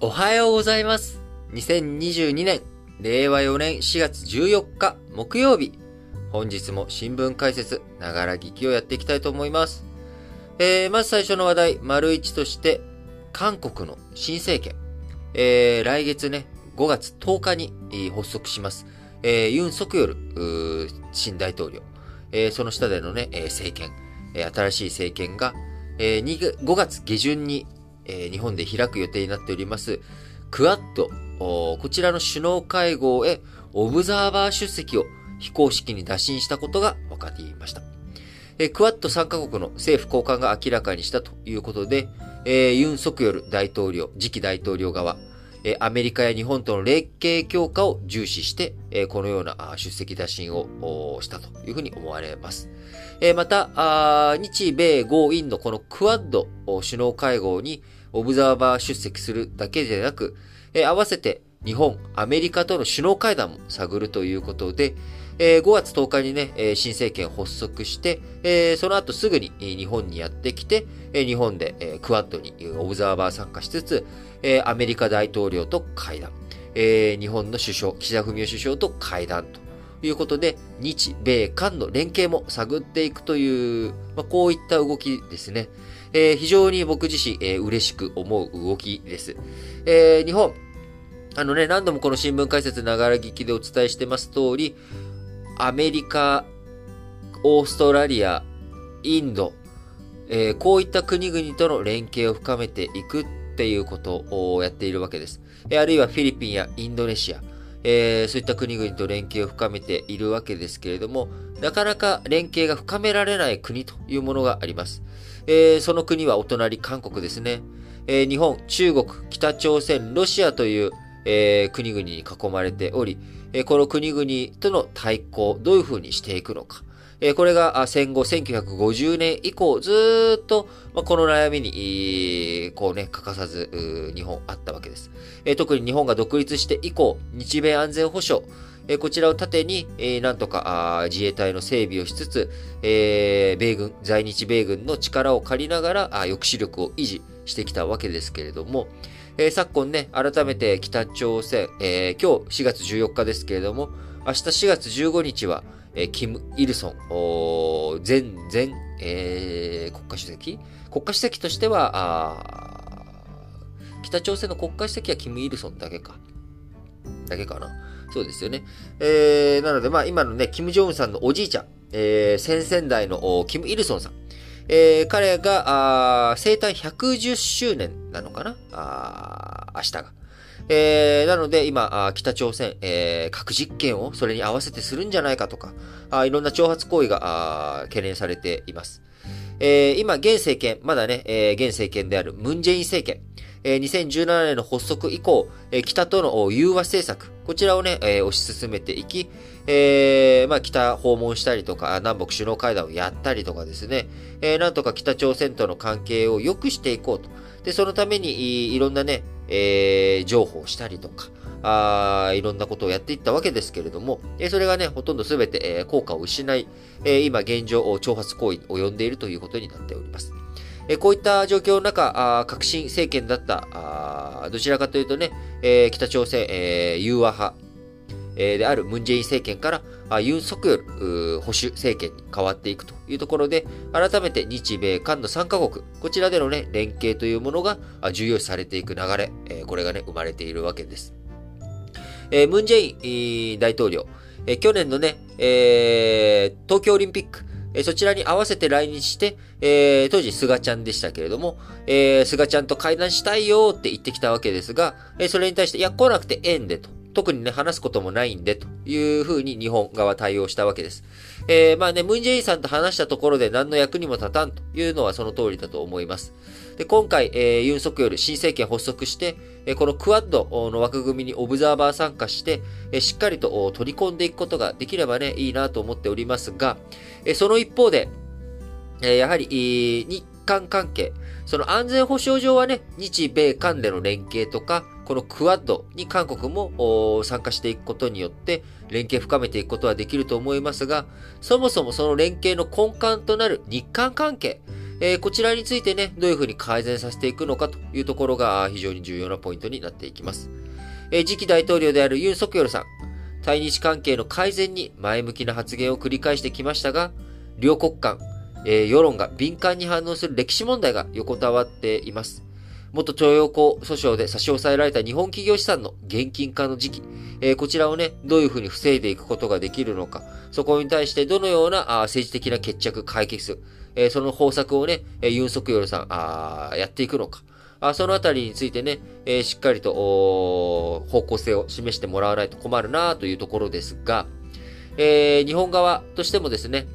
おはようございます。2022年、令和4年4月14日木曜日。本日も新聞解説、ながら聞きをやっていきたいと思います。えー、まず最初の話題、丸一として、韓国の新政権。えー、来月ね、5月10日に発足します。えー、ユン・ソクヨル、新大統領。えー、その下でのね、えー、政権、えー、新しい政権が、えー、5月下旬にえ、日本で開く予定になっております、クアッド、こちらの首脳会合へオブザーバー出席を非公式に打診したことが分かっていました。え、クワッド3カ国の政府高官が明らかにしたということで、えー、ユン・ソクヨル大統領、次期大統領側、え、アメリカや日本との連携強化を重視して、え、このような出席打診をしたというふうに思われます。え、また、日米豪印のこのクワッド首脳会合に、オブザーバー出席するだけでなく、え、合わせて日本、アメリカとの首脳会談も探るということで、え、5月10日にね、え、新政権発足して、え、その後すぐに日本にやってきて、え、日本で、え、クワッドにオブザーバー参加しつつ、え、アメリカ大統領と会談、え、日本の首相、岸田文雄首相と会談ということで、日米韓の連携も探っていくという、まあ、こういった動きですね。えー、非常に僕自身、えー、嬉しく思う動きです。えー、日本、あのね、何度もこの新聞解説ながら聞きでお伝えしてます通り、アメリカ、オーストラリア、インド、えー、こういった国々との連携を深めていくっていうことをやっているわけです。えあるいはフィリピンやインドネシア、えー、そういった国々と連携を深めているわけですけれども、なかなか連携が深められない国というものがあります。えー、その国はお隣韓国ですね。えー、日本、中国、北朝鮮、ロシアという、えー、国々に囲まれており、えこの国々との対抗、どういうふうにしていくのか。これが戦後1950年以降、ずっと、この悩みに、こうね、欠かさず、日本あったわけです。特に日本が独立して以降、日米安全保障、えこちらを盾に、えなんとか自衛隊の整備をしつつ、え米軍、在日米軍の力を借りながら抑止力を維持してきたわけですけれども、え昨今ね、改めて北朝鮮、え今日4月14日ですけれども、明日4月15日は、えキム・イルソン、前、前、えー、国家主席？国家主席としては、北朝鮮の国家主席はキム・イルソンだけか。だけかな。そうですよね。えー、なので、まあ今のね、キム・ジョンウンさんのおじいちゃん、えー、先々代のキム・イルソンさん。えー、彼が、あ生誕110周年なのかな？あ明日が。えー、なので今、北朝鮮、えー、核実験をそれに合わせてするんじゃないかとか、あいろんな挑発行為が懸念されています。えー、今、現政権、まだね、えー、現政権であるムンジェイン政権、えー、2017年の発足以降、えー、北との融和政策、こちらをね、えー、推し進めていき、えー、まあ、北訪問したりとか、南北首脳会談をやったりとかですね、えー、なんとか北朝鮮との関係を良くしていこうと。で、そのためにい、ろんなね、えー、情報をしたりとか、あいろんなことをやっていったわけですけれども、えそれがね、ほとんど全て、え効果を失い、え今現状、挑発行為に及んでいるということになっております。えこういった状況の中、あ革新政権だったあ、どちらかというとね、え北朝鮮、え融和派、であるムンジェイン政権からユン・ソクヨル保守政権に変わっていくというところで、改めて日米韓の3カ国、こちらでのね、連携というものが重要視されていく流れ、これがね、生まれているわけです。えムンジェイン大統領、え去年のね、えー、東京オリンピック、えそちらに合わせて来日して、えー、当時菅ちゃんでしたけれども、えー、菅ちゃんと会談したいよって言ってきたわけですが、えそれに対して、いや、来なくてええんでと。特にね、話すこともないんで、というふうに日本側対応したわけです。えー、まあね、ムンジェインさんと話したところで何の役にも立たんというのはその通りだと思います。で、今回、えー、ユン・ソクヨル新政権発足して、このクワッドの枠組みにオブザーバー参加して、しっかりと取り込んでいくことができればね、いいなと思っておりますが、その一方で、やはり、日韓関係、その安全保障上はね、日米韓での連携とか、このクワッドに韓国も参加していくことによって連携深めていくことはできると思いますが、そもそもその連携の根幹となる日韓関係、えー、こちらについてね、どういうふうに改善させていくのかというところが非常に重要なポイントになっていきます。えー、次期大統領であるユン・ソクヨルさん、対日関係の改善に前向きな発言を繰り返してきましたが、両国間、えー、世論が敏感に反応する歴史問題が横たわっています。元徴用工訴訟で差し押さえられた日本企業資産の現金化の時期、えー、こちらをね、どういうふうに防いでいくことができるのか、そこに対してどのようなあ政治的な決着、解決、え、その方策をね、え、ユン・ソクヨルさん、あやっていくのか、あそのあたりについてね、え、しっかりと方向性を示してもらわないと困るなというところですが、えー、日本側としてもですね、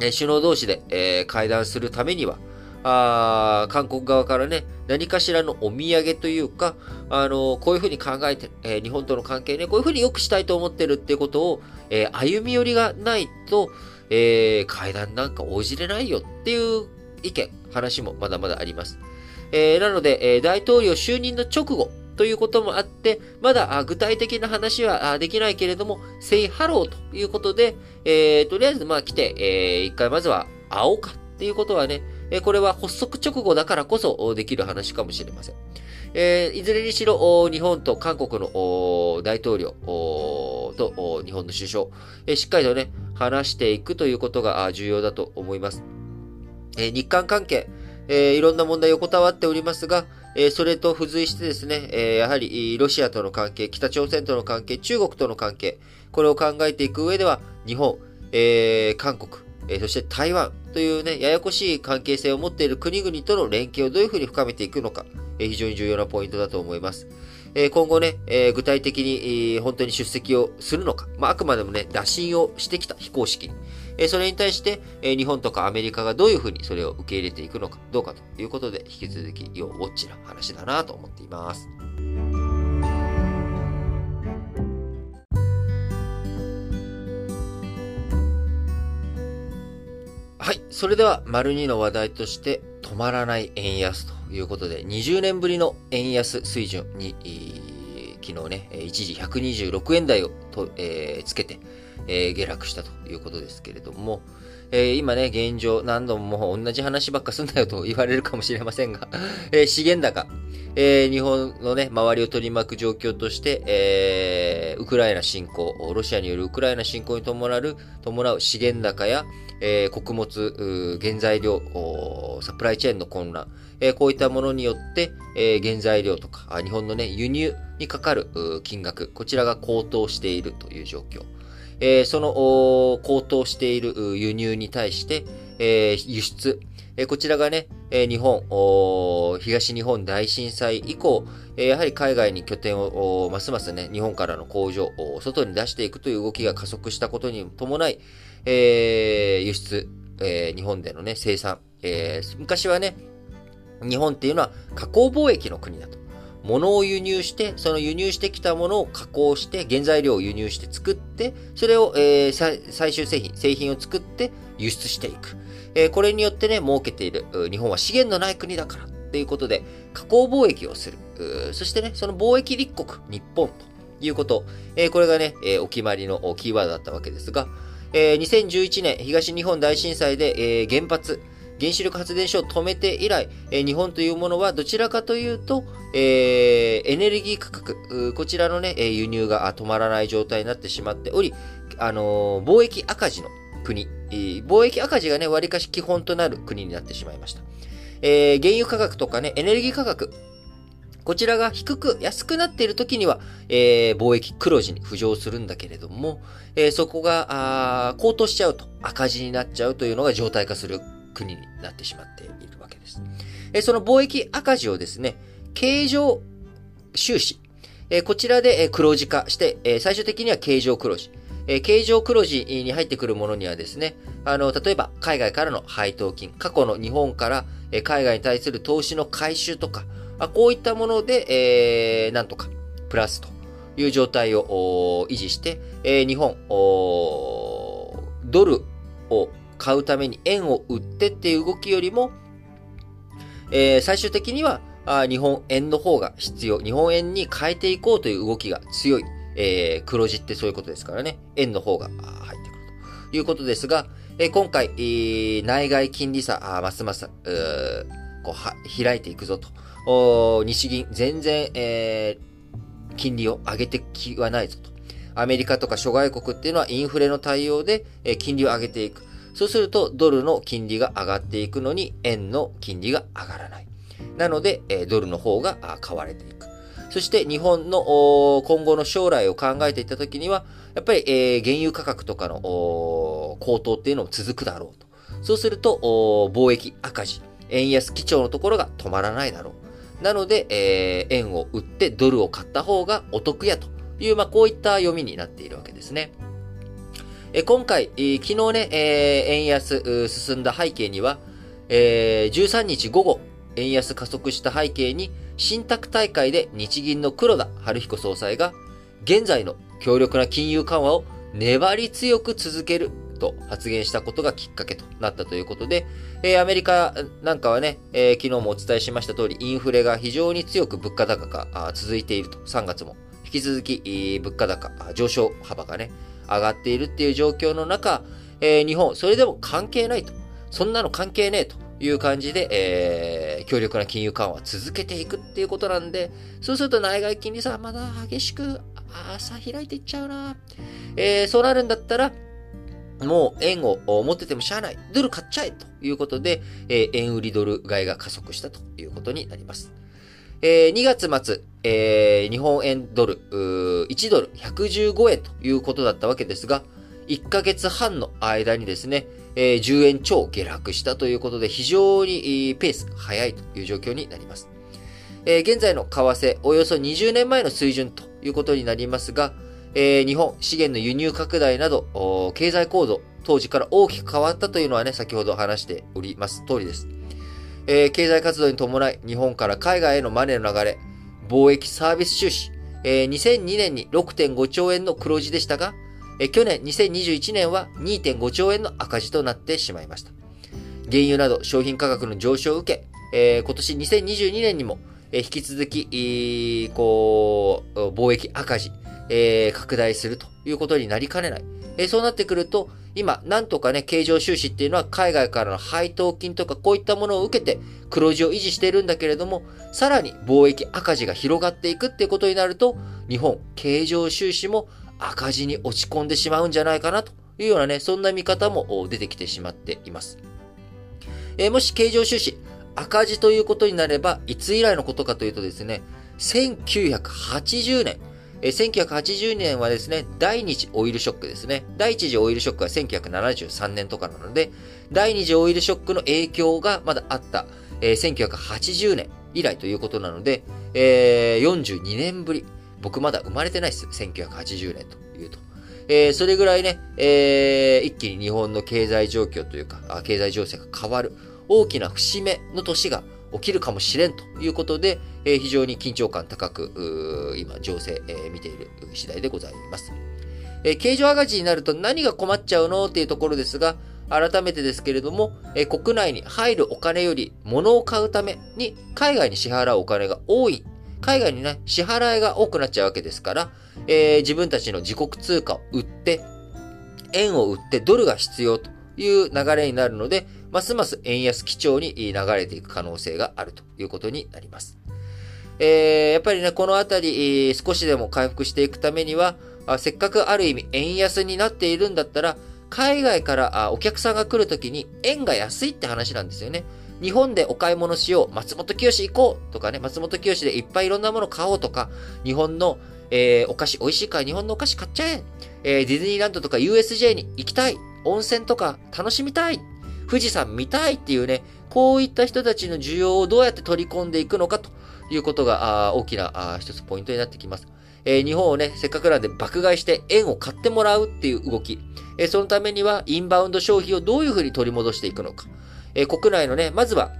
え首脳同士で、えー、会談するためには、あ韓国側からね、何かしらのお土産というか、あのこういうふうに考えて、えー、日本との関係ね、こういうふうに良くしたいと思ってるっていうことを、えー、歩み寄りがないと、えー、会談なんか応じれないよっていう意見、話もまだまだあります。えー、なので、えー、大統領就任の直後ということもあって、まだ具体的な話はできないけれども、セイハローということで、えー、とりあえずまあ来て、えー、一回まずは会おうかっていうことはね、えこれは発足直後だからこそできる話かもしれません。えー、いずれにしろ、日本と韓国の大統領と日本の首相、えー、しっかりとね、話していくということが重要だと思います。えー、日韓関係、えー、いろんな問題横たわっておりますが、えー、それと付随してですね、えー、やはりロシアとの関係、北朝鮮との関係、中国との関係、これを考えていく上では、日本、えー、韓国、えー、そして台湾というね、ややこしい関係性を持っている国々との連携をどういうふうに深めていくのか、え、非常に重要なポイントだと思います。え、今後ね、え、具体的に、本当に出席をするのか、まあ、あくまでもね、打診をしてきた非公式に、えそれに対して、え日本とかアメリカがどういうふうにそれを受け入れていくのかどうかということで、引き続き要ウォッチな話だなと思っています。はい。それでは、丸2の話題として、止まらない円安ということで、20年ぶりの円安水準に、昨日ね、一時126円台をと、えー、つけて、えー、下落したということですけれども、えー、今ね、現状何度ももう同じ話ばっかすんなよと言われるかもしれませんが、えー、資源高、えー、日本のね、周りを取り巻く状況として、えー、ウクライナ侵攻、ロシアによるウクライナ侵攻に伴う、伴う資源高や、えー、穀物、原材料、サプライチェーンの混乱、えー、こういったものによって、えー、原材料とか、日本のね、輸入にかかる金額、こちらが高騰しているという状況。えー、その高騰している輸入に対して、えー、輸出、えー、こちらがね、え日本、東日本大震災以降、えやはり海外に拠点をますますね、日本からの工場を外に出していくという動きが加速したことに伴い、え輸出、え日本でのね、生産、え昔はね、日本っていうのは加工貿易の国だと。物を輸入して、その輸入してきたものを加工して、原材料を輸入して作って、それを、えー、最終製品、製品を作って輸出していく。えー、これによってね、儲けている。日本は資源のない国だから。ということで、加工貿易をする。そしてね、その貿易立国、日本ということ。えー、これがね、えお決まりのキーワードだったわけですが、え2011年東日本大震災で、え原発、原子力発電所を止めて以来、え、日本というものはどちらかというと、え、エネルギー価格、こちらのね、輸入が止まらない状態になってしまっており、あの、貿易赤字の国、貿易赤字がね、割かし基本となる国になってしまいました。えー、原油価格とかね、エネルギー価格、こちらが低く、安くなっている時には、えー、貿易黒字に浮上するんだけれども、えー、そこが、高騰しちゃうと、赤字になっちゃうというのが状態化する国になってしまっているわけです。えその貿易赤字をですね、経常収支、えこちらで黒字化して、え最終的には経常黒字。え経常黒字に入ってくるものにはですね、あの、例えば海外からの配当金、過去の日本から海外に対する投資の回収とか、あこういったもので、えー、なんとか、プラスという状態を維持して、えー、日本、ドルを買うために円を売ってっていう動きよりも、えー、最終的にはあ日本円の方が必要。日本円に変えていこうという動きが強い。えー、黒字ってそういうことですからね。円の方が入ってくるということですが、え今回、内外金利差、あますます、こうは開いていくぞと。日銀、全然、えー、金利を上げてきはないぞと。アメリカとか諸外国っていうのはインフレの対応で、え、金利を上げていく。そうすると、ドルの金利が上がっていくのに、円の金利が上がらない。なので、ドルの方が買われていく。そして日本の今後の将来を考えていったときには、やっぱり、原油価格とかの高騰っていうのも続くだろうと。そうすると、貿易赤字、円安基調のところが止まらないだろう。なので、円を売ってドルを買った方がお得やという、まあ、こういった読みになっているわけですね。今回、昨日ね、え、円安進んだ背景には、えー、13日午後、円安加速した背景に、信託大会で日銀の黒田晴彦総裁が、現在の強力な金融緩和を粘り強く続けると発言したことがきっかけとなったということで、え、アメリカなんかはね、え、昨日もお伝えしました通り、インフレが非常に強く物価高が続いていると、3月も。引き続き、物価高、上昇幅がね、上がっているっていう状況の中、えー、日本、それでも関係ないと。そんなの関係ねえと。いう感じで、えー、強力な金融緩和を続けていくっていうことなんで、そうすると内外金利差はまだ激しく朝開いていっちゃうな。えー、そうなるんだったら、もう円を持っててもしゃあない。ドル買っちゃえということで、えー、円売りドル買いが加速したということになります。えー、2月末、えー、日本円ドル、1ドル115円ということだったわけですが、1ヶ月半の間にですね、えー、10円超下落したということで、非常にペース早いという状況になります。えー、現在の為替、およそ20年前の水準ということになりますが、えー、日本資源の輸入拡大など、経済構造、当時から大きく変わったというのはね、先ほど話しております通りです。えー、経済活動に伴い、日本から海外へのマネーの流れ、貿易サービス収支、えー、2002年に6.5兆円の黒字でしたが、え去年2021年は2.5兆円の赤字となってしまいました。原油など商品価格の上昇を受け、えー、今年2022年にも、えー、引き続き、えー、こう、貿易赤字、えー、拡大するということになりかねない。えー、そうなってくると、今、なんとかね、経常収支っていうのは海外からの配当金とかこういったものを受けて黒字を維持しているんだけれども、さらに貿易赤字が広がっていくっていうことになると、日本経常収支も赤字に落ち込んでしまうんじゃないかなというようなね、そんな見方も出てきてしまっています。えー、もし経常収支、赤字ということになれば、いつ以来のことかというとですね、1980年、え、1980年はですね、第二次オイルショックですね。第一次オイルショックは1973年とかなので、第二次オイルショックの影響がまだあった、えー、1980年以来ということなので、えー、42年ぶり。僕まだ生まれてないです。1980年というと。えー、それぐらいね、えー、一気に日本の経済状況というか、経済情勢が変わる、大きな節目の年が起きるかもしれんということで、えー、非常に緊張感高く、今、情勢、えー、見ている次第でございます。えー、経常赤字になると何が困っちゃうのっていうところですが、改めてですけれども、え、国内に入るお金より物を買うために海外に支払うお金が多い海外にね、支払いが多くなっちゃうわけですから、えー、自分たちの自国通貨を売って、円を売ってドルが必要という流れになるので、ますます円安基調に流れていく可能性があるということになります。えー、やっぱりね、このあたり、少しでも回復していくためには、あせっかくある意味円安になっているんだったら、海外からあお客さんが来るときに円が安いって話なんですよね。日本でお買い物しよう、松本清行こうとかね、松本清でいっぱいいろんなもの買おうとか、日本の、えー、お菓子美味しいから日本のお菓子買っちゃえ。えー、ディズニーランドとか USJ に行きたい。温泉とか楽しみたい。富士山見たいっていうね、こういった人たちの需要をどうやって取り込んでいくのかということが、あ大きなあ一つポイントになってきます。えー、日本をね、せっかくなんで爆買いして円を買ってもらうっていう動き。えー、そのためにはインバウンド消費をどういうふうに取り戻していくのか。えー、国内のね、まずは、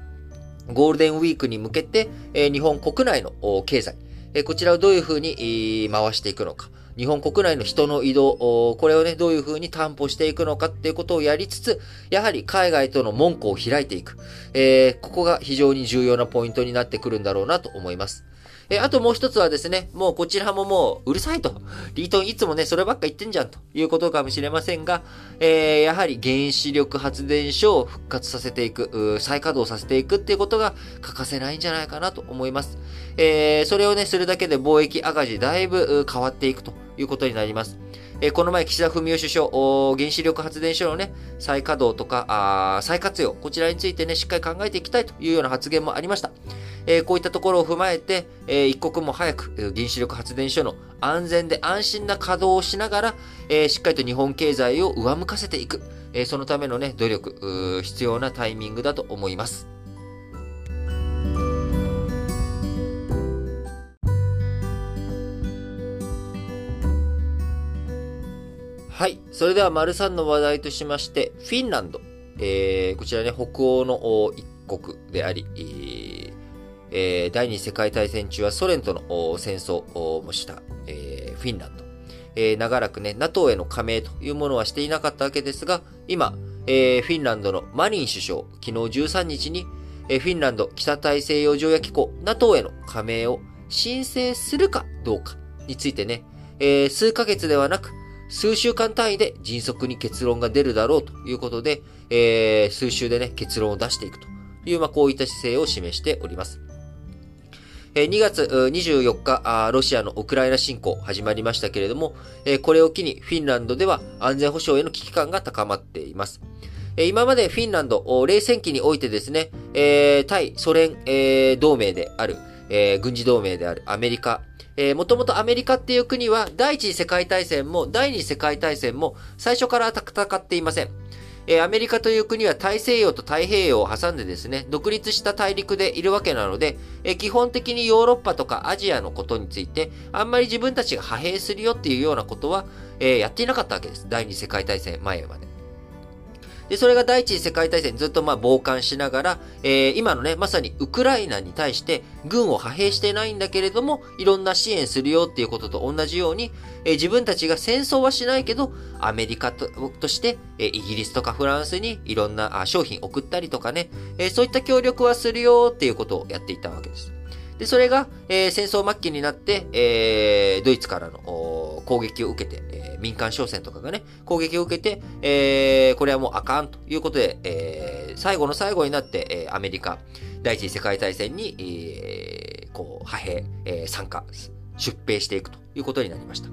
ゴールデンウィークに向けて、え、日本国内の経済、え、こちらをどういうふうに回していくのか。日本国内の人の移動、これをね、どういうふうに担保していくのかっていうことをやりつつ、やはり海外との門戸を開いていく。えー、ここが非常に重要なポイントになってくるんだろうなと思います。えあともう一つはですね、もうこちらももううるさいと。リートンいつもね、そればっか言ってんじゃんということかもしれませんが、えー、やはり原子力発電所を復活させていく、再稼働させていくっていうことが欠かせないんじゃないかなと思います。えー、それをね、するだけで貿易赤字だいぶ変わっていくということになります。え、この前、岸田文雄首相、原子力発電所のね、再稼働とか、再活用、こちらについてね、しっかり考えていきたいというような発言もありました。え、こういったところを踏まえて、え、一刻も早く原子力発電所の安全で安心な稼働をしながら、え、しっかりと日本経済を上向かせていく、え、そのためのね、努力、必要なタイミングだと思います。はい。それでは、丸3の話題としまして、フィンランド。えー、こちらね、北欧の一国であり、えー、第二次世界大戦中はソ連との戦争をした、えー、フィンランド。えー、長らくね、NATO への加盟というものはしていなかったわけですが、今、えー、フィンランドのマリン首相、昨日13日に、えー、フィンランド北大西洋条約機構 NATO への加盟を申請するかどうかについてね、えー、数ヶ月ではなく、数週間単位で迅速に結論が出るだろうということで、えー、数週でね、結論を出していくという、まあ、こういった姿勢を示しております。2月24日、ロシアのウクライナ侵攻始まりましたけれども、これを機にフィンランドでは安全保障への危機感が高まっています。今までフィンランド、冷戦期においてですね、対ソ連同盟である、軍事同盟であるアメリカ、もともとアメリカっていう国は第一次世界大戦も第二次世界大戦も最初から戦っていません。えアメリカという国は大西洋と太平洋を挟んでですね、独立した大陸でいるわけなので、え基本的にヨーロッパとかアジアのことについて、あんまり自分たちが派兵するよっていうようなことは、えやっていなかったわけです。第二次世界大戦前まで。で、それが第一次世界大戦ずっとまあ傍観しながら、えー、今のね、まさにウクライナに対して軍を派兵してないんだけれども、いろんな支援するよっていうことと同じように、えー、自分たちが戦争はしないけど、アメリカととして、えー、イギリスとかフランスにいろんな商品送ったりとかね、えそういった協力はするよっていうことをやっていたわけです。で、それが、え戦争末期になって、えドイツからの攻撃を受けて、え民間商船とかがね、攻撃を受けて、えこれはもうあかんということで、え最後の最後になって、えアメリカ、第一次世界大戦に、えこう、派兵、え参加、出兵していくということになりました。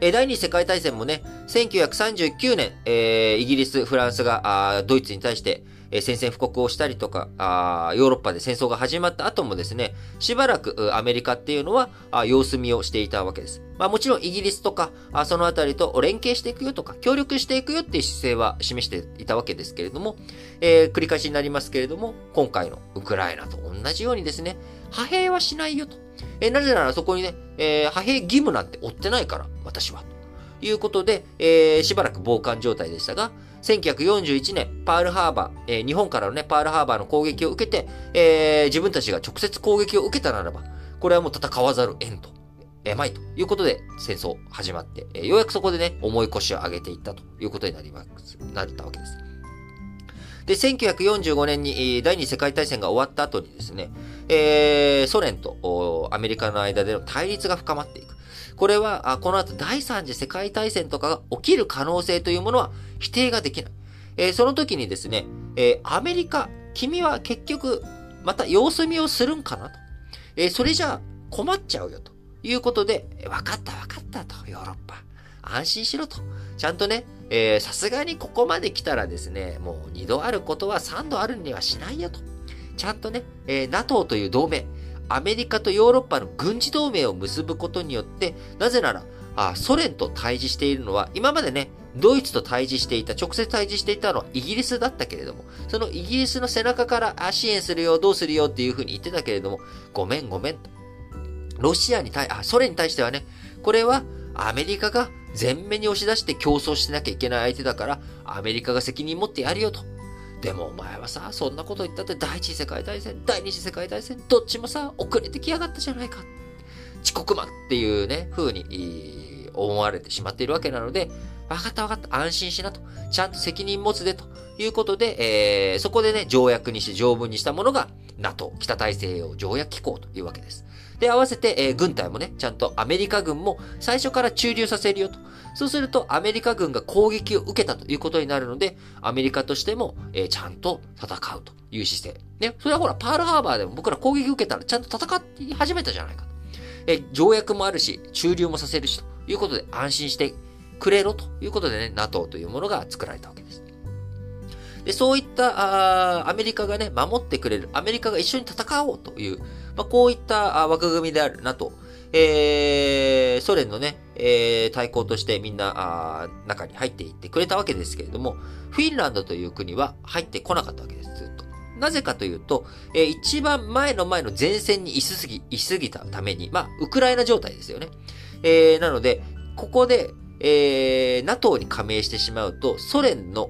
え第二次世界大戦もね、1939年、えイギリス、フランスがドイツに対して、え宣戦布告をしたりとかあ、ヨーロッパで戦争が始まった後もですね、しばらくアメリカっていうのはあ様子見をしていたわけです。まあもちろんイギリスとか、そのあたりと連携していくよとか、協力していくよっていう姿勢は示していたわけですけれども、えー、繰り返しになりますけれども、今回のウクライナと同じようにですね、派兵はしないよと。えー、なぜならそこにね、えー、派兵義務なんて負ってないから、私は。ということで、えー、しばらく傍観状態でしたが、1941年、パールハーバー、えー、日本からのね、パールハーバーの攻撃を受けて、えー、自分たちが直接攻撃を受けたならば、これはもう戦わざる縁と、えまいということで戦争始まって、えー、ようやくそこでね、重い腰を上げていったということになります、なったわけです。で、1945年に第二次世界大戦が終わった後にですね、えー、ソ連とアメリカの間での対立が深まっていく。これは、この後第三次世界大戦とかが起きる可能性というものは否定ができない。えー、その時にですね、えー、アメリカ、君は結局、また様子見をするんかなと。えー、それじゃあ困っちゃうよということで、分かった分かったと、ヨーロッパ。安心しろと。ちゃんとね、えさすがにここまで来たらですね、もう二度あることは三度あるにはしないよと。ちゃんとね、えー、NATO という同盟、アメリカとヨーロッパの軍事同盟を結ぶことによって、なぜなら、あソ連と対峙しているのは、今までね、ドイツと対峙していた、直接対峙していたのはイギリスだったけれども、そのイギリスの背中からあ支援するよ、どうするよっていうふうに言ってたけれども、ごめんごめんと。ロシアに対、あ、ソ連に対してはね、これはアメリカが前面に押し出して競争しなきゃいけない相手だから、アメリカが責任持ってやるよと。でもお前はさ、そんなこと言ったって第一次世界大戦、第二次世界大戦、どっちもさ、遅れてきやがったじゃないか。遅刻魔っていうね、風に思われてしまっているわけなので、分かった分かった、安心しなと。ちゃんと責任持つでということで、えー、そこでね、条約にして条文にしたものが NATO、北大西洋条約機構というわけです。で、合わせて、えー、軍隊もね、ちゃんとアメリカ軍も最初から駐留させるよと。そうすると、アメリカ軍が攻撃を受けたということになるので、アメリカとしても、えー、ちゃんと戦うという姿勢。ね、それはほら、パールハーバーでも僕ら攻撃受けたらちゃんと戦って始めたじゃないかと。えー、条約もあるし、駐留もさせるし、ということで安心してくれろということでね、NATO というものが作られたわけです。で、そういったあアメリカがね、守ってくれる、アメリカが一緒に戦おうという、まあ、こういった枠組みである NATO、えー、ソ連のね、えー、対抗としてみんな、あ中に入っていってくれたわけですけれども、フィンランドという国は入ってこなかったわけです、ずっと。なぜかというと、えー、一番前の前の前線に居すぎ、居すぎたために、まあ、ウクライナ状態ですよね。えー、なので、ここで、えー、NATO に加盟してしまうと、ソ連の、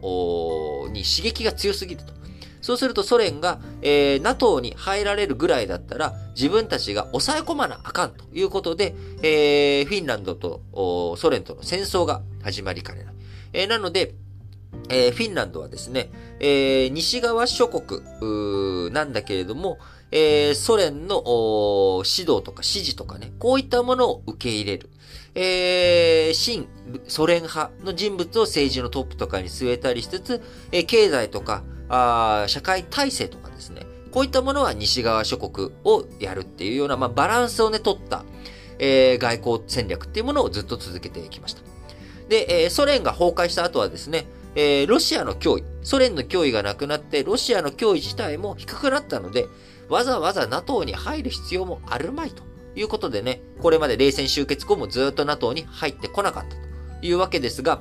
に刺激が強すぎると。そうするとソ連が、えー、NATO に入られるぐらいだったら、自分たちが抑え込まなあかんということで、えー、フィンランドとソ連との戦争が始まりかねない。えー、なので、えー、フィンランドはですね、えー、西側諸国なんだけれども、えー、ソ連の指導とか指示とかね、こういったものを受け入れる。えー、新ソ連派の人物を政治のトップとかに据えたりしつつ、えー、経済とかあ社会体制とかですね、こういったものは西側諸国をやるっていうような、まあ、バランスをね、取った、えー、外交戦略っていうものをずっと続けてきました。で、えー、ソ連が崩壊した後はですね、えー、ロシアの脅威、ソ連の脅威がなくなって、ロシアの脅威自体も低くなったので、わざわざ NATO に入る必要もあるまいということでね、これまで冷戦終結後もずっと NATO に入ってこなかったというわけですが、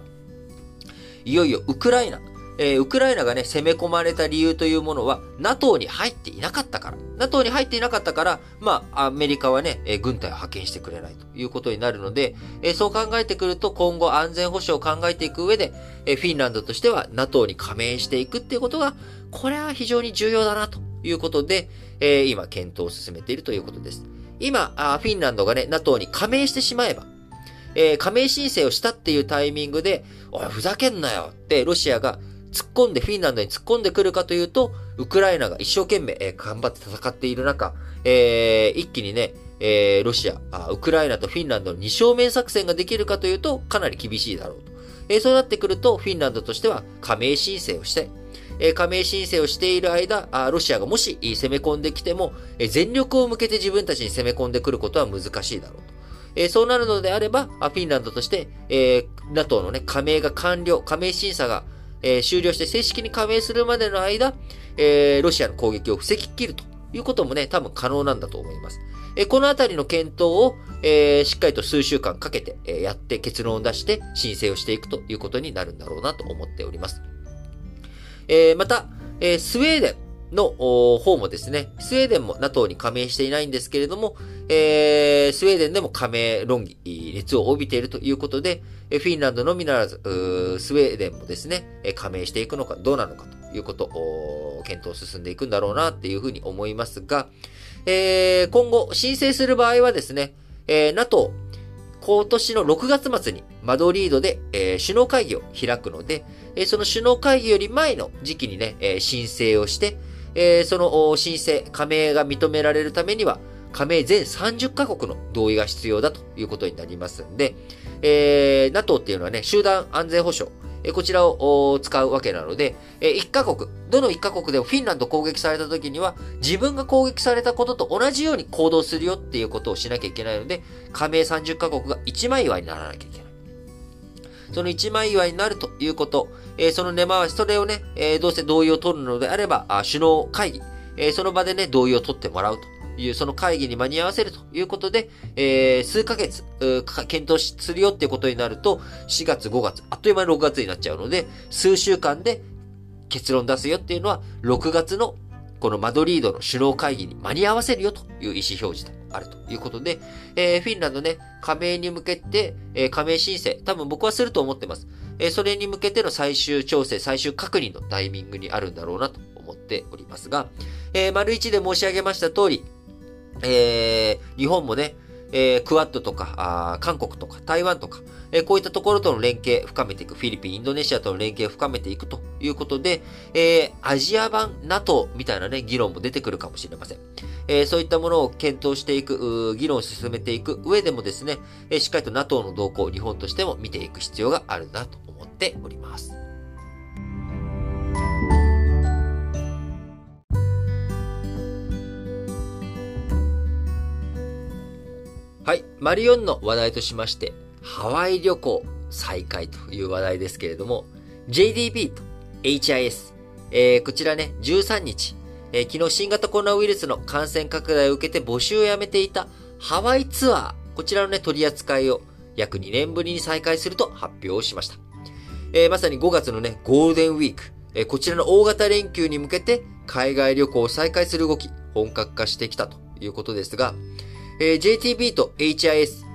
いよいよウクライナ、えー、ウクライナがね、攻め込まれた理由というものは、NATO に入っていなかったから。NATO に入っていなかったから、まあ、アメリカはね、えー、軍隊を派遣してくれないということになるので、えー、そう考えてくると、今後安全保障を考えていく上で、えフィンランドとしては NATO に加盟していくっていうことが、これは非常に重要だなということで、え今検討を進めているということです。今、フィンランドがね、NATO に加盟してしまえば、えー、加盟申請をしたっていうタイミングで、おい、ふざけんなよってロシアが突っ込んで、フィンランドに突っ込んでくるかというと、ウクライナが一生懸命、えー、頑張って戦っている中、えー、一気にね、えー、ロシアあ、ウクライナとフィンランドの二正面作戦ができるかというと、かなり厳しいだろうと。えー、そうなってくると、フィンランドとしては加盟申請をして、え加盟申請をしている間、ロシアがもし攻め込んできても、全力を向けて自分たちに攻め込んでくることは難しいだろうと。そうなるのであれば、フィンランドとして、え NATO のね、加盟が完了、加盟審査が、終了して正式に加盟するまでの間、えロシアの攻撃を防ぎ切るということもね、多分可能なんだと思います。このあたりの検討を、えしっかりと数週間かけて、えやって結論を出して申請をしていくということになるんだろうなと思っております。えー、また、えー、スウェーデンの方もですね、スウェーデンも NATO に加盟していないんですけれども、えー、スウェーデンでも加盟論議、熱を帯びているということで、フィンランドのみならず、スウェーデンもですね、加盟していくのかどうなのかということを、検討進んでいくんだろうなっていうふうに思いますが、えー、今後申請する場合はですね、えー、NATO 今年の6月末にマドリードで、えー、首脳会議を開くので、え、その首脳会議より前の時期にね、え、申請をして、えその申請、加盟が認められるためには、加盟全30カ国の同意が必要だということになりますんで、え NATO っていうのはね、集団安全保障、えこちらを使うわけなので、え1カ国、どの1カ国でもフィンランド攻撃された時には、自分が攻撃されたことと同じように行動するよっていうことをしなきゃいけないので、加盟30カ国が一枚岩にならなきゃいけない。その一枚岩になるということ、えその根回し、それをね、えどうせ同意を取るのであれば、あ首脳会議、えその場でね、同意を取ってもらうという、その会議に間に合わせるということで、えー、数ヶ月、検討するよっていうことになると、4月、5月、あっという間に6月になっちゃうので、数週間で結論出すよっていうのは、6月のこのマドリードの首脳会議に間に合わせるよという意思表示であるということで、えー、フィンランドね、加盟に向けて、えー、加盟申請、多分僕はすると思ってます。えー、それに向けての最終調整、最終確認のタイミングにあるんだろうなと思っておりますが、えー、丸一で申し上げました通り、えー、日本もね、えー、クワッドとか、あ韓国とか、台湾とか、え、こういったところとの連携深めていく、フィリピン、インドネシアとの連携を深めていくということで、えー、アジア版 NATO みたいなね、議論も出てくるかもしれません。えー、そういったものを検討していく、議論を進めていく上でもですね、えー、しっかりと NATO の動向を日本としても見ていく必要があるなと思っております。はい。マリオンの話題としまして、ハワイ旅行再開という話題ですけれども、JDB と HIS、えー、こちらね、13日、えー、昨日新型コロナウイルスの感染拡大を受けて募集をやめていたハワイツアー、こちらのね、取り扱いを約2年ぶりに再開すると発表しました。えー、まさに5月のね、ゴールデンウィーク、えー、こちらの大型連休に向けて海外旅行を再開する動き、本格化してきたということですが、えー、JTB と HIS、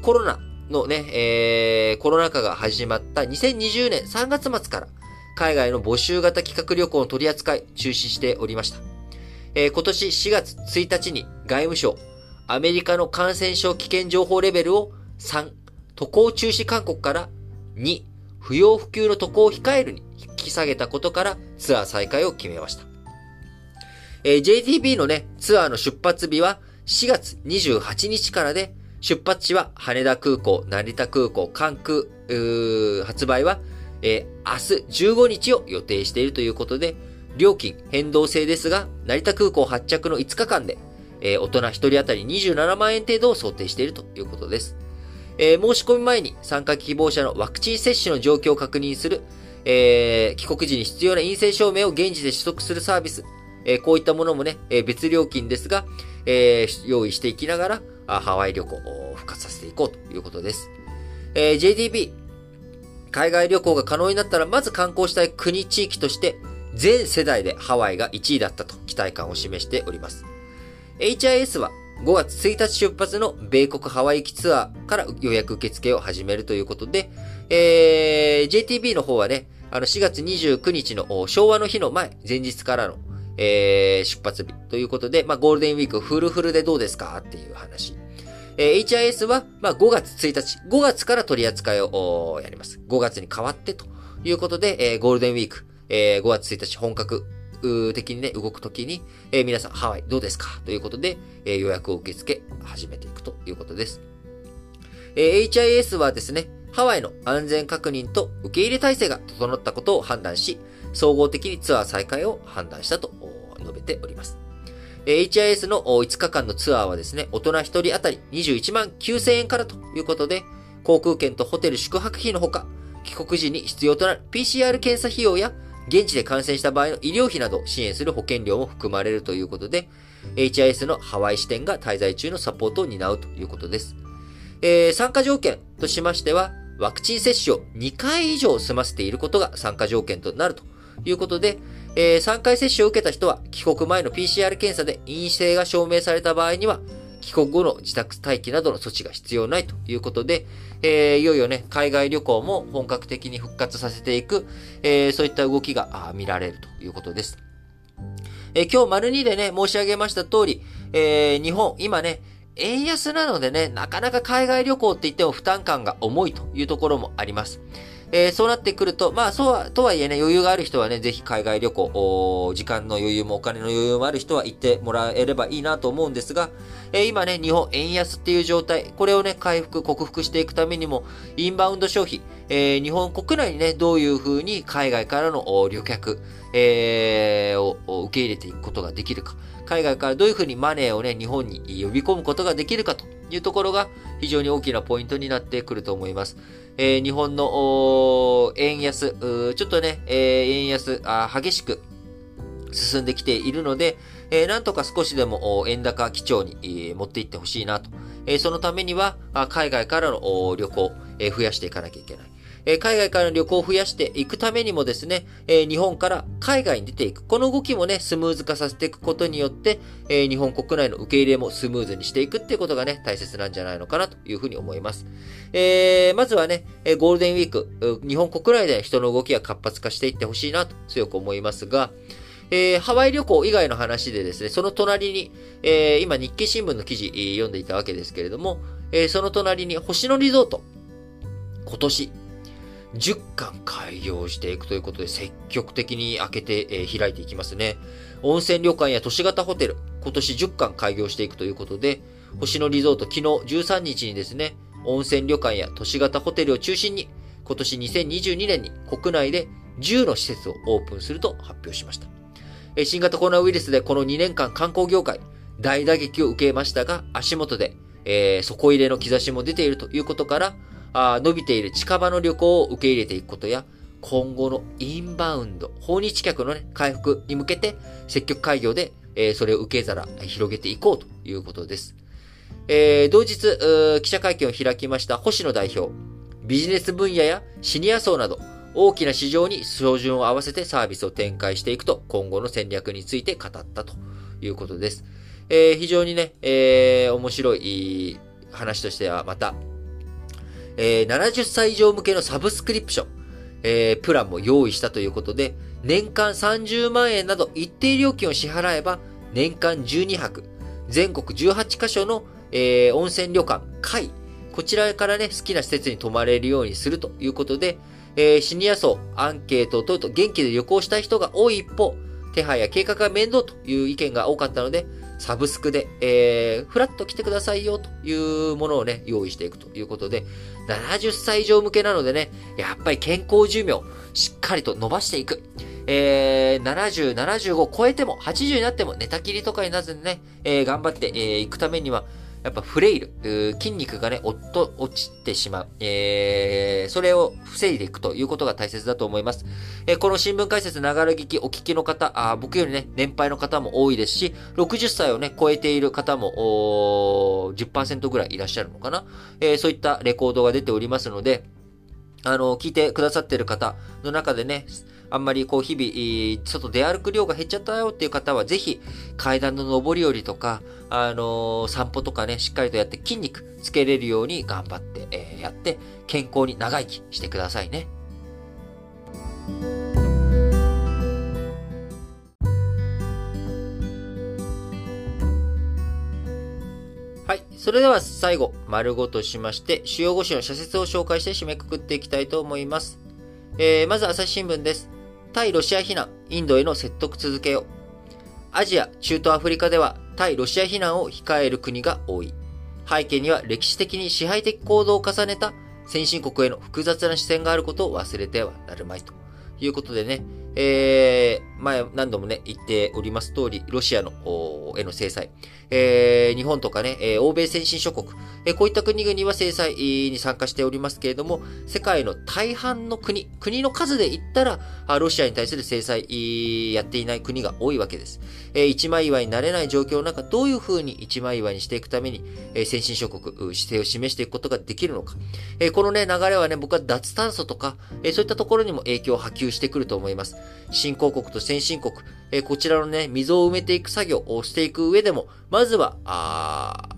コロナのね、えー、コロナ禍が始まった2020年3月末から海外の募集型企画旅行の取り扱い中止しておりました。えー、今年4月1日に外務省、アメリカの感染症危険情報レベルを3、渡航中止勧告から2、不要不急の渡航を控えるに引き下げたことからツアー再開を決めました。えー、JTB のね、ツアーの出発日は4月28日からで、出発地は羽田空港、成田空港、関空、発売は、えー、明日15日を予定しているということで、料金変動制ですが、成田空港発着の5日間で、えー、大人1人当たり27万円程度を想定しているということです。えー、申し込み前に参加希望者のワクチン接種の状況を確認する、えー、帰国時に必要な陰性証明を現地で取得するサービス、えこういったものもね、え別料金ですが、えー、用意していきながら、ハワイ旅行を復活させていこうということです。えー、JTB、海外旅行が可能になったら、まず観光したい国地域として、全世代でハワイが1位だったと期待感を示しております。HIS は5月1日出発の米国ハワイ行きツアーから予約受付を始めるということで、えー、JTB の方はね、あの4月29日の昭和の日の前、前日からのえー、出発日ということで、まあ、ゴールデンウィークフルフルでどうですか？っていう話。えー、HIS は、まあ、5月1日、5月から取り扱いをやります。5月に変わってということで、えー、ゴールデンウィーク、えー、5月1日本格的にね、動くときに、えー、皆さんハワイどうですか？ということで、えー、予約を受け付け始めていくということです。えー、HIS はですね、ハワイの安全確認と受け入れ体制が整ったことを判断し、総合的にツアー再開を判断したと述べております。HIS の5日間のツアーはですね、大人1人当たり21万9000円からということで、航空券とホテル宿泊費のほか、帰国時に必要となる PCR 検査費用や、現地で感染した場合の医療費などを支援する保険料も含まれるということで、HIS のハワイ支店が滞在中のサポートを担うということです。えー、参加条件としましては、ワクチン接種を2回以上済ませていることが参加条件となるということで、えー、3回接種を受けた人は、帰国前の PCR 検査で陰性が証明された場合には、帰国後の自宅待機などの措置が必要ないということで、えー、いよいよね、海外旅行も本格的に復活させていく、えー、そういった動きが見られるということです。えー、今日丸2でね、申し上げました通り、えー、日本、今ね、円安なのでね、なかなか海外旅行って言っても負担感が重いというところもあります。えー、そうなってくると、まあ、そうは、とはいえね、余裕がある人はね、ぜひ海外旅行、時間の余裕もお金の余裕もある人は行ってもらえればいいなと思うんですが、えー、今ね、日本円安っていう状態、これをね、回復、克服していくためにも、インバウンド消費、えー、日本国内にね、どういうふうに海外からの旅客、えー、を受け入れていくことができるか、海外からどういうふうにマネーをね、日本に呼び込むことができるかというところが非常に大きなポイントになってくると思います。えー、日本の円安、ちょっとね、えー、円安あ、激しく進んできているので、えー、なんとか少しでも円高基調に、えー、持っていってほしいなと。えー、そのためには、海外からの旅行、えー、増やしていかなきゃいけない。え海外からの旅行を増やしていくためにもですね、え日本から海外に出ていく。この動きもね、スムーズ化させていくことによって、え日本国内の受け入れもスムーズにしていくっていうことがね、大切なんじゃないのかなというふうに思います。えー、まずはね、ゴールデンウィーク、日本国内で人の動きが活発化していってほしいなと強く思いますが、えー、ハワイ旅行以外の話でですね、その隣に、えー、今日経新聞の記事、読んでいたわけですけれども、えー、その隣に星野リゾート、今年、10巻開業していくということで、積極的に開けて、えー、開いていきますね。温泉旅館や都市型ホテル、今年10巻開業していくということで、星野リゾート昨日13日にですね、温泉旅館や都市型ホテルを中心に、今年2022年に国内で10の施設をオープンすると発表しました。新型コロナウイルスでこの2年間観光業界、大打撃を受けましたが、足元で、えー、底入れの兆しも出ているということから、あ伸びている近場の旅行を受け入れていくことや、今後のインバウンド、訪日客のね、回復に向けて、積極開業で、えー、それを受け皿、広げていこうということです。えー、同日、記者会見を開きました星野代表、ビジネス分野やシニア層など、大きな市場に標準を合わせてサービスを展開していくと、今後の戦略について語ったということです。えー、非常にね、えー、面白い話としては、また、えー、70歳以上向けのサブスクリプション、えー、プランも用意したということで、年間30万円など一定料金を支払えば、年間12泊、全国18カ所の、えー、温泉旅館、会、こちらからね、好きな施設に泊まれるようにするということで、えー、シニア層、アンケートを取ると元気で旅行したい人が多い一方、手配や計画が面倒という意見が多かったので、サブスクで、えー、フラッと来てくださいよというものをね、用意していくということで、70歳以上向けなのでね、やっぱり健康寿命、しっかりと伸ばしていく。えー、70、75超えても、80になっても寝たきりとかになずにね、えー、頑張ってい、えー、くためには、やっぱフレイル、筋肉がね、おっと、落ちてしまう。えー、それを防いでいくということが大切だと思います。えー、この新聞解説、ながら聞き、お聞きの方、あ僕よりね、年配の方も多いですし、60歳をね、超えている方も、お10%ぐらいいらっしゃるのかな。えー、そういったレコードが出ておりますので、あの、聞いてくださっている方の中でね、あんまりこう日々、外出歩く量が減っちゃったよっていう方は、ぜひ階段の上り下りとか、あのー、散歩とかね、しっかりとやって筋肉つけれるように頑張って、えー、やって、健康に長生きしてくださいね。はい。それでは最後、丸ごとしまして、主要語詞の社説を紹介して締めくくっていきたいと思います。えー、まず朝日新聞です。対ロシア非難、インドへの説得続けよう。アジア、中東アフリカでは対ロシア非難を控える国が多い。背景には歴史的に支配的行動を重ねた先進国への複雑な視線があることを忘れてはなるまいということでね、えー、前何度もね、言っております通り、ロシアの、への制裁、えー、日本とかね、えー、欧米先進諸国、えー、こういった国々は制裁に参加しておりますけれども、世界の大半の国、国の数で言ったら、ロシアに対する制裁やっていない国が多いわけです。えー、一枚岩になれない状況の中、どういうふうに一枚岩にしていくために、えー、先進諸国、姿勢を示していくことができるのか。えー、このね、流れはね、僕は脱炭素とか、えー、そういったところにも影響を波及してくると思います。新興国と先進国、えー、こちらのね、溝を埋めていく作業をしていく上でも、まずは、あ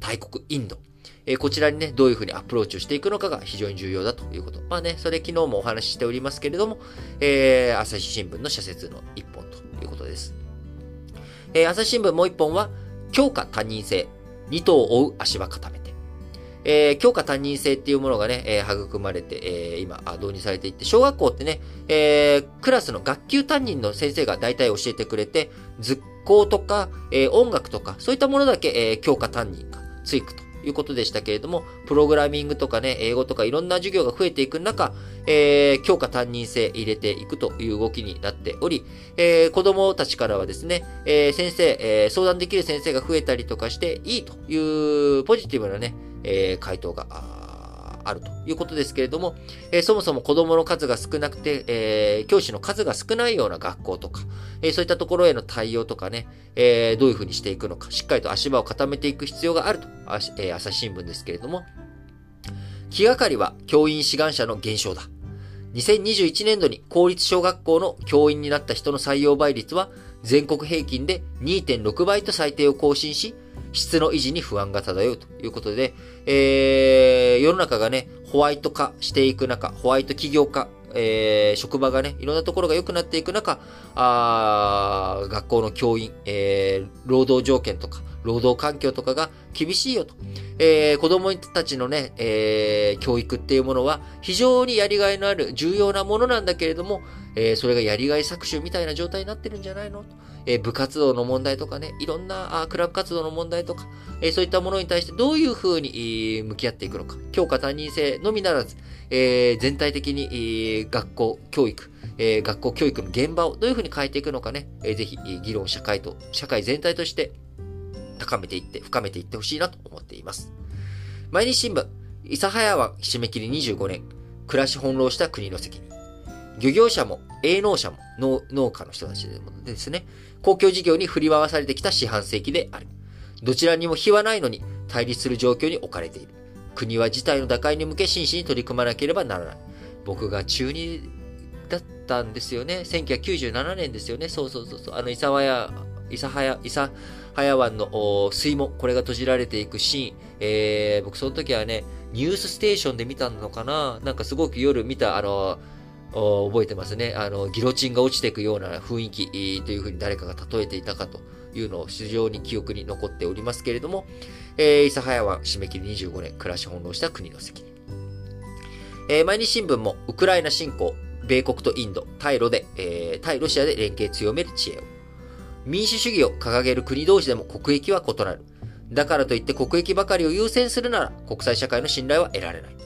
大国インド。えー、こちらにね、どういうふうにアプローチをしていくのかが非常に重要だということ。まあね、それ昨日もお話ししておりますけれども、えー、朝日新聞の社説の一本ということです。えー、朝日新聞もう一本は、強化他人性。二頭を追う足は固め。えー、教科担任制っていうものがね、えー、育まれて、えー、今、導入されていって、小学校ってね、えー、クラスの学級担任の先生が大体教えてくれて、図工とか、えー、音楽とか、そういったものだけ、えー、教科担任がつくと。いうことでしたけれども、プログラミングとかね、英語とかいろんな授業が増えていく中、えー、教科担任制入れていくという動きになっており、えー、子供たちからはですね、えー、先生、えー、相談できる先生が増えたりとかしていいというポジティブなね、えー、回答があるということですけれども、えー、そもそも子供の数が少なくて、えー、教師の数が少ないような学校とか、えー、そういったところへの対応とかね、えどういうふうにしていくのか、しっかりと足場を固めていく必要があると、え朝日新聞ですけれども、気がかりは教員志願者の減少だ。2021年度に公立小学校の教員になった人の採用倍率は全国平均で2.6倍と最低を更新し、質の維持に不安が漂うということで、えー、世の中がね、ホワイト化していく中、ホワイト企業化えー、職場がね、いろんなところが良くなっていく中、あ学校の教員、えー、労働条件とか、労働環境とかが厳しいよと。えー、子供たちのね、えー、教育っていうものは非常にやりがいのある重要なものなんだけれども、えー、それがやりがい搾取みたいな状態になってるんじゃないのと。え、部活動の問題とかね、いろんなあクラブ活動の問題とか、え、そういったものに対してどういうふうに、向き合っていくのか。教科担任制のみならず、え、全体的に、え、学校教育、え、学校教育の現場をどういうふうに変えていくのかね、えー、ぜひ、議論社会と、社会全体として高めていって、深めていってほしいなと思っています。毎日新聞、諫早湾締め切り25年、暮らし翻弄した国の責任。漁業者も営農者も農農家の人たちでもですね、公共事業に振り回されてきた四半世紀である。どちらにも非はないのに対立する状況に置かれている。国は事態の打開に向け真摯に取り組まなければならない。僕が中2だったんですよね。1997年ですよね。そうそうそうそう。あの、諫早、諫早、諫早湾の水門、これが閉じられていくシーン。えー、僕その時はね、ニュースステーションで見たのかななんかすごく夜見た、あの、覚えてますね。あの、ギロチンが落ちていくような雰囲気というふうに誰かが例えていたかというのを非常に記憶に残っておりますけれども、えー、諫早湾締め切り25年、暮らし翻弄した国の責任。えー、毎日新聞も、ウクライナ侵攻、米国とインド、対ロで、えー、対ロシアで連携強める知恵を。民主主義を掲げる国同士でも国益は異なる。だからといって国益ばかりを優先するなら、国際社会の信頼は得られない。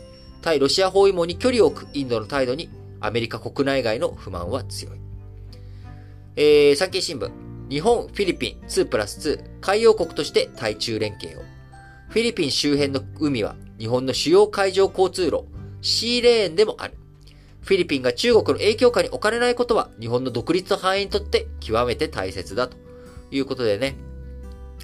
対ロシア包囲網に距離を置くインドの態度にアメリカ国内外の不満は強い。えー、産経新聞。日本、フィリピン2プラス2海洋国として対中連携を。フィリピン周辺の海は日本の主要海上交通路、シーレーンでもある。フィリピンが中国の影響下に置かれないことは日本の独立と繁栄にとって極めて大切だということでね、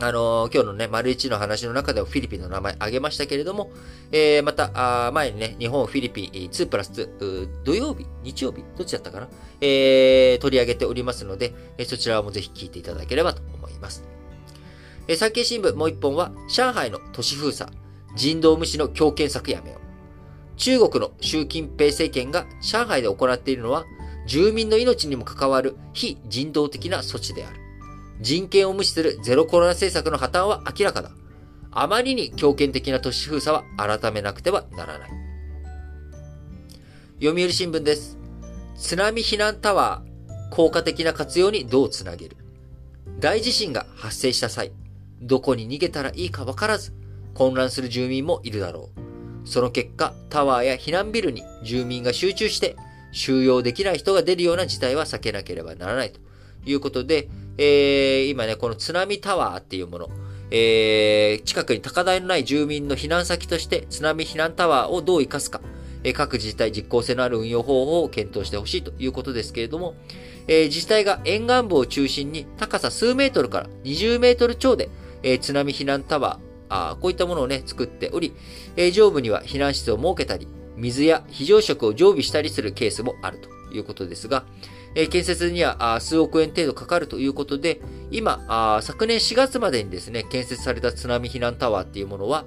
あのー、今日のね、丸一の話の中ではフィリピンの名前挙げましたけれども、えー、また、あ前にね、日本、フィリピン2プラス2、土曜日日曜日どっちだったかな？えー、取り上げておりますので、えそちらもぜひ聞いていただければと思います。え産経新聞もう一本は、上海の都市封鎖、人道無視の強権策やめよう。中国の習近平政権が上海で行っているのは、住民の命にも関わる非人道的な措置である。人権を無視するゼロコロナ政策の破綻は明らかだ。あまりに強権的な都市封鎖は改めなくてはならない。読売新聞です。津波避難タワー、効果的な活用にどうつなげる大地震が発生した際、どこに逃げたらいいかわからず、混乱する住民もいるだろう。その結果、タワーや避難ビルに住民が集中して、収容できない人が出るような事態は避けなければならないということで、えー、今ね、この津波タワーっていうもの、えー、近くに高台のない住民の避難先として津波避難タワーをどう活かすか、えー、各自治体実効性のある運用方法を検討してほしいということですけれども、えー、自治体が沿岸部を中心に高さ数メートルから20メートル超で、えー、津波避難タワー、あこういったものをね、作っており、え、上部には避難室を設けたり、水や非常食を常備したりするケースもあるということですが、え建設には数億円程度かかるということで、今、昨年4月までにですね、建設された津波避難タワーっていうものは、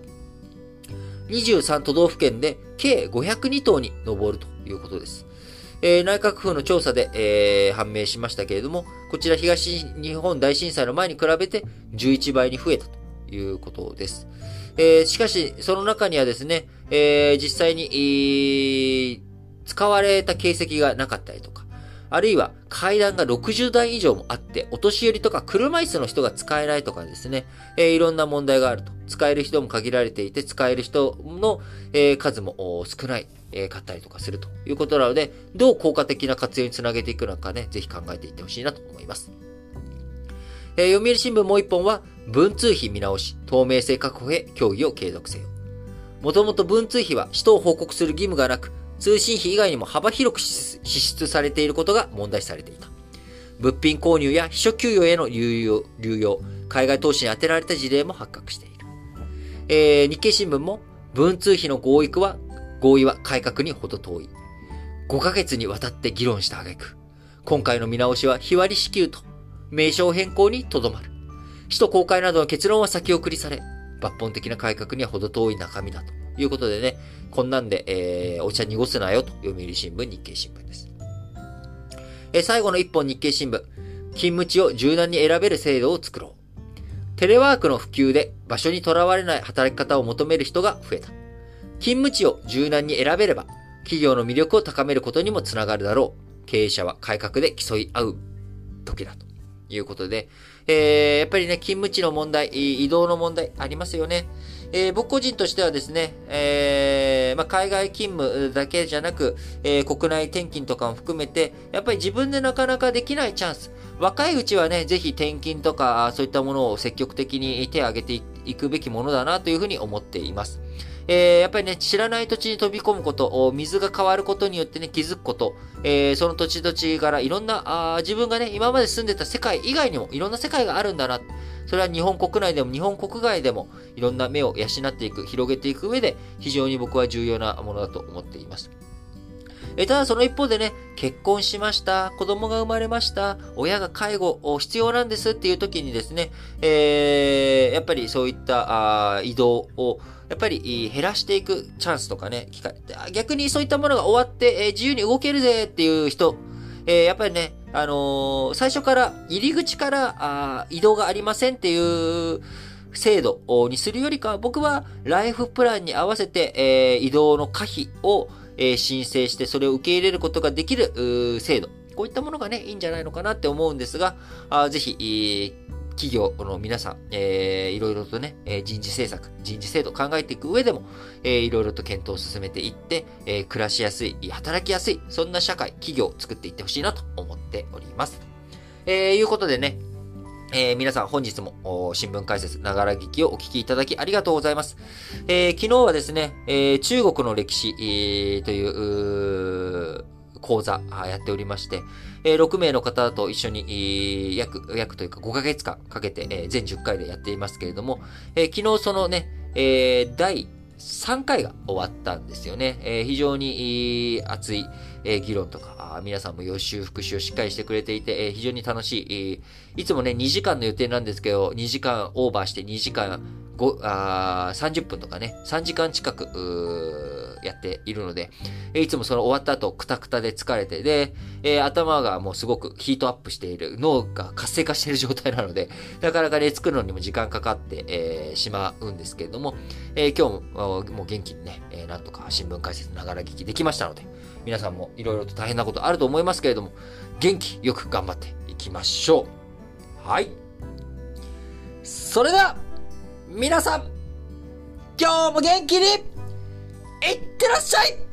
23都道府県で計502棟に上るということです。え、内閣府の調査で、え、判明しましたけれども、こちら東日本大震災の前に比べて11倍に増えたということです。え、しかし、その中にはですね、え実際に、使われた形跡がなかったりとか、あるいは階段が60段以上もあって、お年寄りとか車椅子の人が使えないとかですね、えー、いろんな問題があると。使える人も限られていて、使える人の、えー、数も少ない、えー、かったりとかするということなので、どう効果的な活用につなげていくのかね、ぜひ考えていってほしいなと思います。えー、読売新聞もう一本は、文通費見直し、透明性確保へ協議を継続せよ。もともと文通費は使途を報告する義務がなく、通信費以外にも幅広く支出されていることが問題視されていた。物品購入や秘書給与への流用、流用海外投資に充てられた事例も発覚している。えー、日経新聞も、文通費の合意は、合意は改革にほど遠い。5ヶ月にわたって議論した挙句、今回の見直しは日割り支給と名称変更にとどまる。首都公開などの結論は先送りされ、抜本的な改革にはほど遠い中身だということでね、こんなんで、えー、お茶濁すなよと、読売新聞、日経新聞です。えー、最後の一本日経新聞。勤務地を柔軟に選べる制度を作ろう。テレワークの普及で場所にとらわれない働き方を求める人が増えた。勤務地を柔軟に選べれば、企業の魅力を高めることにもつながるだろう。経営者は改革で競い合う時だということで、えー、やっぱりね、勤務地の問題、移動の問題ありますよね。えー、僕個人としてはですね、えー、まあ、海外勤務だけじゃなく、えー、国内転勤とかも含めて、やっぱり自分でなかなかできないチャンス。若いうちはね、ぜひ転勤とか、そういったものを積極的に手を挙げていくべきものだなというふうに思っています。えー、やっぱりね、知らない土地に飛び込むこと、水が変わることによってね、気づくこと、えー、その土地土地からいろんなあ、自分がね、今まで住んでた世界以外にもいろんな世界があるんだな。それは日本国内でも日本国外でもいろんな目を養っていく、広げていく上で非常に僕は重要なものだと思っています。えただその一方でね、結婚しました、子供が生まれました、親が介護を必要なんですっていう時にですね、えー、やっぱりそういったあ移動をやっぱり減らしていくチャンスとかね、機会。逆にそういったものが終わって、えー、自由に動けるぜっていう人、えー、やっぱりね、あのー、最初から、入り口からあ移動がありませんっていう制度にするよりかは、僕はライフプランに合わせて、えー、移動の可否を、えー、申請して、それを受け入れることができる制度。こういったものがね、いいんじゃないのかなって思うんですが、あぜひ、企業の皆さん、えー、いろいろとね、え人事政策、人事制度考えていく上でも、えー、いろいろと検討を進めていって、えー、暮らしやすい、働きやすい、そんな社会、企業を作っていってほしいなと思っております。えー、いうことでね、えー、皆さん本日も新聞解説、ながら聞きをお聞きいただきありがとうございます。えー、昨日はですね、えー、中国の歴史、えー、という講座やっておりまして、え6名の方と一緒に、約、約というか5ヶ月間かけて、え全10回でやっていますけれども、え昨日そのね、え第3回が終わったんですよね。え非常に熱い、え議論とか、皆さんも予習復習をしっかりしてくれていて、え非常に楽しい、いつもね、2時間の予定なんですけど、2時間オーバーして2時間5あ30分とかね、3時間近く、やっているので、いつもその終わった後、くたくたで疲れて、で、えー、頭がもうすごくヒートアップしている、脳が活性化している状態なので、なかなかね、作るのにも時間かかって、えー、しまうんですけれども、えー、今日ももう元気にね、えなんとか新聞解説ながら聞きできましたので、皆さんもいろいろと大変なことあると思いますけれども、元気よく頑張っていきましょう。はい。それでは、皆さん、今日も元気にいってらっしゃい。